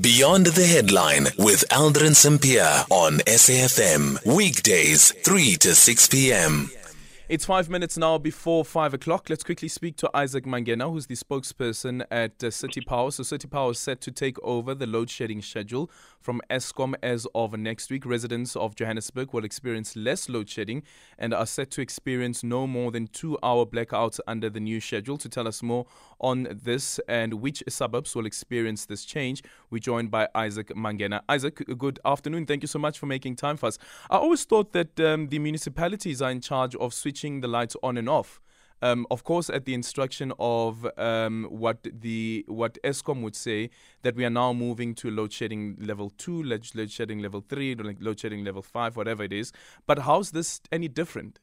Beyond the Headline with Aldrin Sampear on SAFM. Weekdays, 3 to 6 p.m. It's five minutes now before five o'clock. Let's quickly speak to Isaac Mangena, who's the spokesperson at uh, City Power. So, City Power is set to take over the load shedding schedule from Eskom as of next week. Residents of Johannesburg will experience less load shedding and are set to experience no more than two hour blackouts under the new schedule. To tell us more on this and which suburbs will experience this change, we're joined by Isaac Mangena. Isaac, good afternoon. Thank you so much for making time for us. I always thought that um, the municipalities are in charge of switching switching the lights on and off. Um, of course, at the instruction of um, what the what Eskom would say that we are now moving to load shedding level two, load shedding level three, load shedding level five, whatever it is. But how's this any different?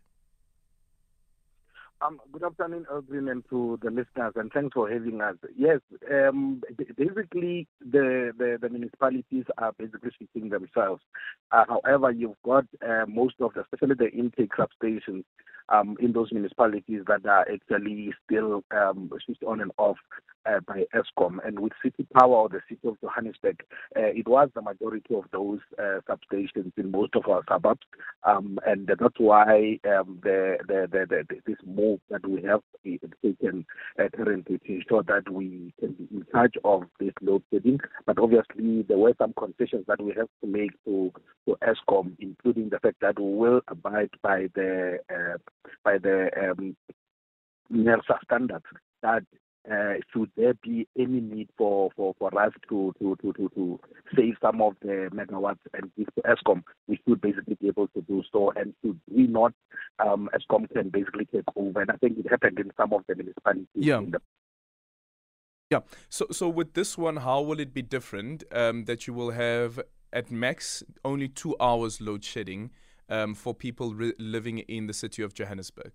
Um, good afternoon, Aldrin, and to the listeners, and thanks for having us. Yes, um, basically, the, the, the, municipalities are basically switching themselves. Uh, however, you've got uh, most of the, especially the intake substations, um, in those municipalities that are actually still um, switched on and off uh, by Eskom. And with City Power or the City of Johannesburg, uh, it was the majority of those uh, substations in most of our suburbs. Um, and that's why um, the, the, the, the, this move that we have taken uh, currently to ensure that we can be in charge of this load shedding. But obviously, there were some concessions that we have to make to, to Eskom, including the fact that we will abide by the uh, by the um, NERSA standards that uh, should there be any need for, for, for us to, to, to, to, to save some of the megawatts and give to Eskom, we should basically be able to do so. And should we not, um, Eskom can basically take over. And I think it happened in some of the municipalities. Yeah. The- yeah. So, so with this one, how will it be different? Um, that you will have at max only two hours load shedding um, for people re- living in the city of Johannesburg?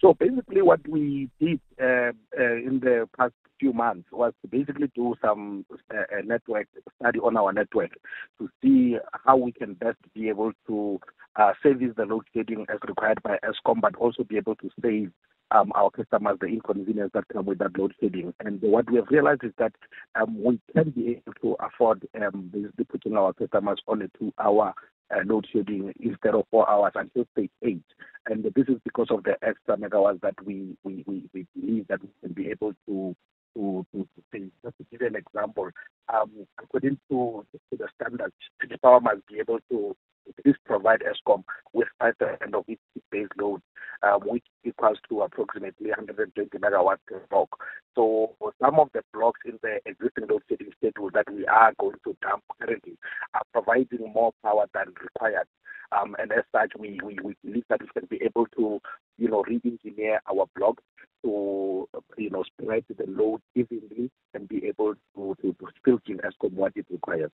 So basically, what we did uh, uh, in the past few months was to basically do some uh, network study on our network to see how we can best be able to uh, service the load shedding as required by Eskom, but also be able to save um, our customers the inconvenience that come with that load shedding. And what we have realized is that um, we can be able to afford um, basically putting our customers on a two-hour uh, load shedding instead of four hours until stage eight. And this is because of the extra megawatts that we, we, we, we believe that we can be able to to, to, to Just to give you an example, um, according to, to the standards, the power must be able to at least provide Eskom with 5% of its base load, um, which equals to approximately 120 megawatts per block. So some of the blocks in the existing load shedding schedule that we are going to dump currently are providing more power than required. Um, and as such, we, we, we believe that we can be able to, you know, re-engineer our blocks to, you know, spread the load evenly and be able to, to, to still give Eskom what it requires.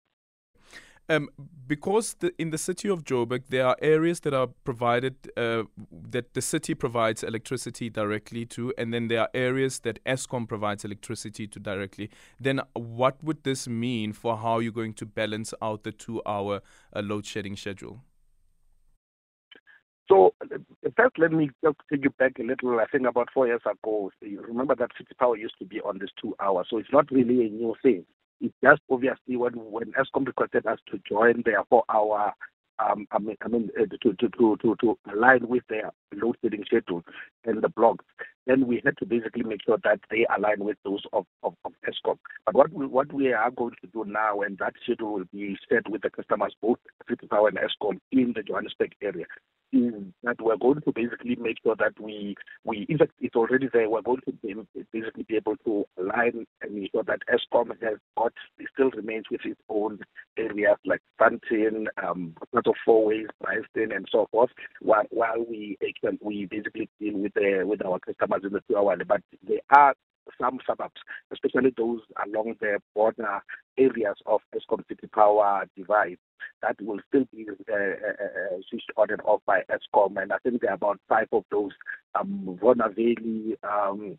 Um, because the, in the city of Joburg, there are areas that are provided uh, that the city provides electricity directly to, and then there are areas that Eskom provides electricity to directly. Then, what would this mean for how you're going to balance out the two-hour uh, load shedding schedule? So, first, let me take you back a little. I think about four years ago, you remember that City Power used to be on this two hours, so it's not really a new thing. It's just obviously when when Eskom requested us to join their four-hour um, I mean, I mean uh, to, to, to, to, to align with their load shedding schedule and the blocks, then we had to basically make sure that they align with those of, of, of Eskom. But what we, what we are going to do now, and that schedule will be set with the customers, both City Power and Eskom in the Johannesburg area, is that we're going to basically make sure that we, we in fact, it's already there. We're going to be, basically be able to align and ensure that Eskom has got, still remains with its own areas like Sandton, um, of Fourways, Bryanston, and so forth, while, while we we basically deal with the, with our customers. But there are some suburbs, especially those along the border areas of Eskom City Power divide, that will still be uh, uh, uh, switched on and off by Eskom. And I think there are about five of those, um, Rona Valley, um,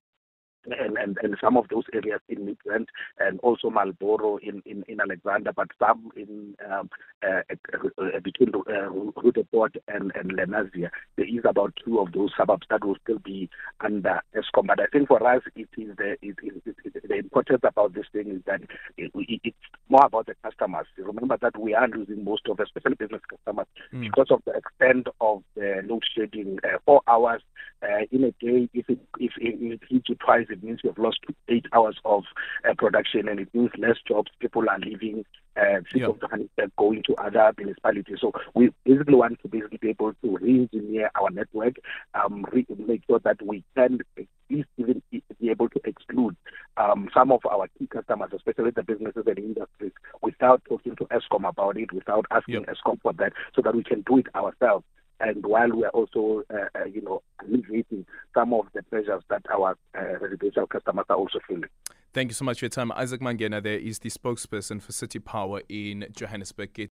and, and, and some of those areas in Midrand and also Marlboro in, in, in Alexandra, but some in um, uh, uh, between uh, Roodepoort and, and Lenasia. There is about two of those suburbs that will still be under Eskom. But I think for us, it is the, it, it, it, the importance about this thing is that it, it's more about the customers. Remember that we are losing most of, the especially business customers, mm. because of the extent of the load shedding. Uh, four hours uh, in a day, if it if it, it hits you twice, it means you've lost eight hours of uh, production, and it means less jobs. People are leaving uh, yep. Johannesburg going to other municipalities. So we basically want to basically be able to re-engineer our network, um, re- make sure that we can at least even be able to exclude um, some of our key customers, especially the businesses and industries, without talking to Eskom about it, without asking yep. Eskom for that, so that we can do it ourselves and while we are also, uh, uh, you know, alleviating some of the pressures that our uh, residential customers are also feeling. Thank you so much for your time. Isaac Mangena there is the spokesperson for City Power in Johannesburg.